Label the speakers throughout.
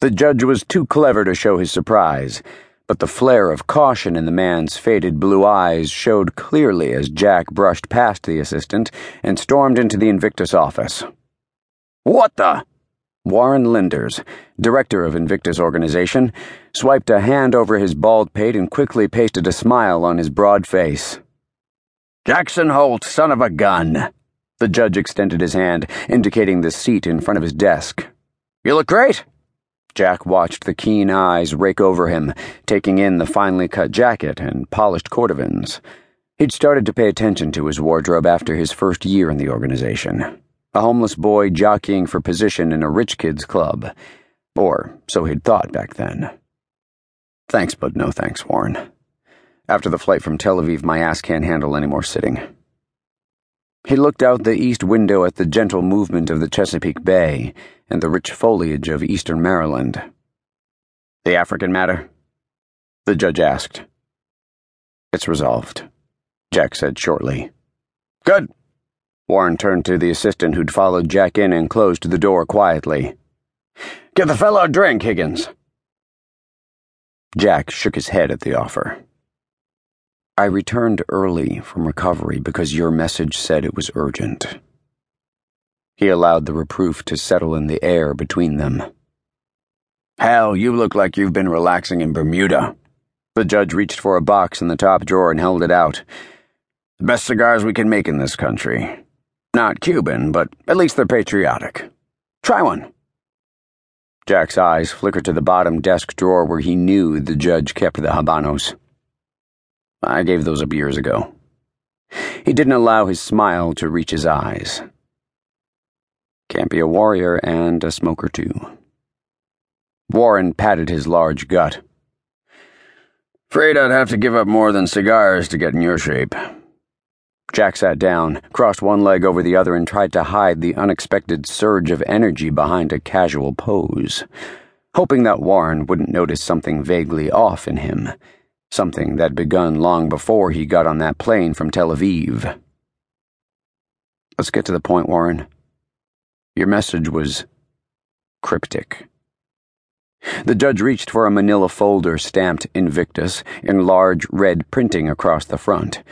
Speaker 1: The judge was too clever to show his surprise, but the flare of caution in the man's faded blue eyes showed clearly as Jack brushed past the assistant and stormed into the Invictus office. What the? Warren Linders, director of Invictus Organization, swiped a hand over his bald pate and quickly pasted a smile on his broad face. Jackson Holt, son of a gun. The judge extended his hand, indicating the seat in front of his desk. You look great. Jack watched the keen eyes rake over him, taking in the finely cut jacket and polished cordovans. He'd started to pay attention to his wardrobe after his first year in the organization. A homeless boy jockeying for position in a rich kid's club. Or so he'd thought back then. Thanks, but no thanks, Warren. After the flight from Tel Aviv, my ass can't handle any more sitting. He looked out the east window at the gentle movement of the Chesapeake Bay and the rich foliage of eastern Maryland. The African matter? The judge asked. It's resolved, Jack said shortly. Good. Warren turned to the assistant who'd followed Jack in and closed the door quietly. Get the fellow a drink, Higgins. Jack shook his head at the offer. I returned early from recovery because your message said it was urgent. He allowed the reproof to settle in the air between them. Hell, you look like you've been relaxing in Bermuda. The judge reached for a box in the top drawer and held it out. The best cigars we can make in this country. Not Cuban, but at least they're patriotic. Try one. Jack's eyes flickered to the bottom desk drawer where he knew the judge kept the Habanos. I gave those up years ago. He didn't allow his smile to reach his eyes. Can't be a warrior and a smoker, too. Warren patted his large gut. Afraid I'd have to give up more than cigars to get in your shape. Jack sat down, crossed one leg over the other, and tried to hide the unexpected surge of energy behind a casual pose, hoping that Warren wouldn't notice something vaguely off in him, something that begun long before he got on that plane from Tel Aviv. Let's get to the point, Warren. Your message was cryptic. The judge reached for a manila folder stamped Invictus in large red printing across the front,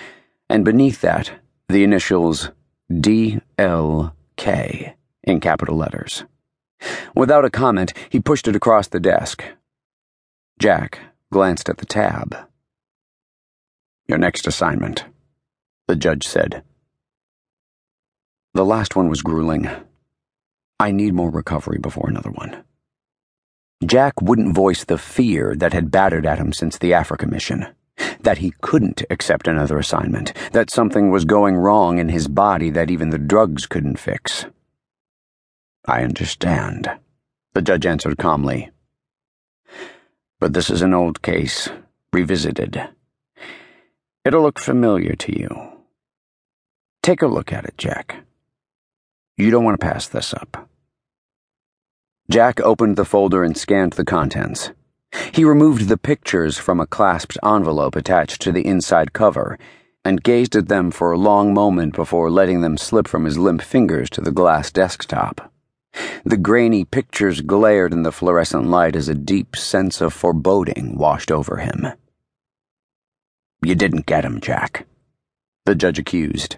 Speaker 1: and beneath that, the initials D.L.K. in capital letters. Without a comment, he pushed it across the desk. Jack glanced at the tab. Your next assignment, the judge said. The last one was grueling. I need more recovery before another one. Jack wouldn't voice the fear that had battered at him since the Africa mission. That he couldn't accept another assignment. That something was going wrong in his body that even the drugs couldn't fix. I understand, the judge answered calmly. But this is an old case, revisited. It'll look familiar to you. Take a look at it, Jack. You don't want to pass this up. Jack opened the folder and scanned the contents. He removed the pictures from a clasped envelope attached to the inside cover and gazed at them for a long moment before letting them slip from his limp fingers to the glass desktop. The grainy pictures glared in the fluorescent light as a deep sense of foreboding washed over him. You didn't get him, Jack, the judge accused.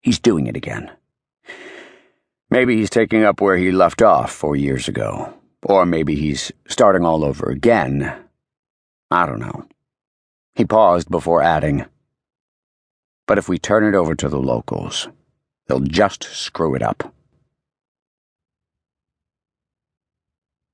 Speaker 1: He's doing it again. Maybe he's taking up where he left off four years ago. Or maybe he's starting all over again. I don't know. He paused before adding, But if we turn it over to the locals, they'll just screw it up.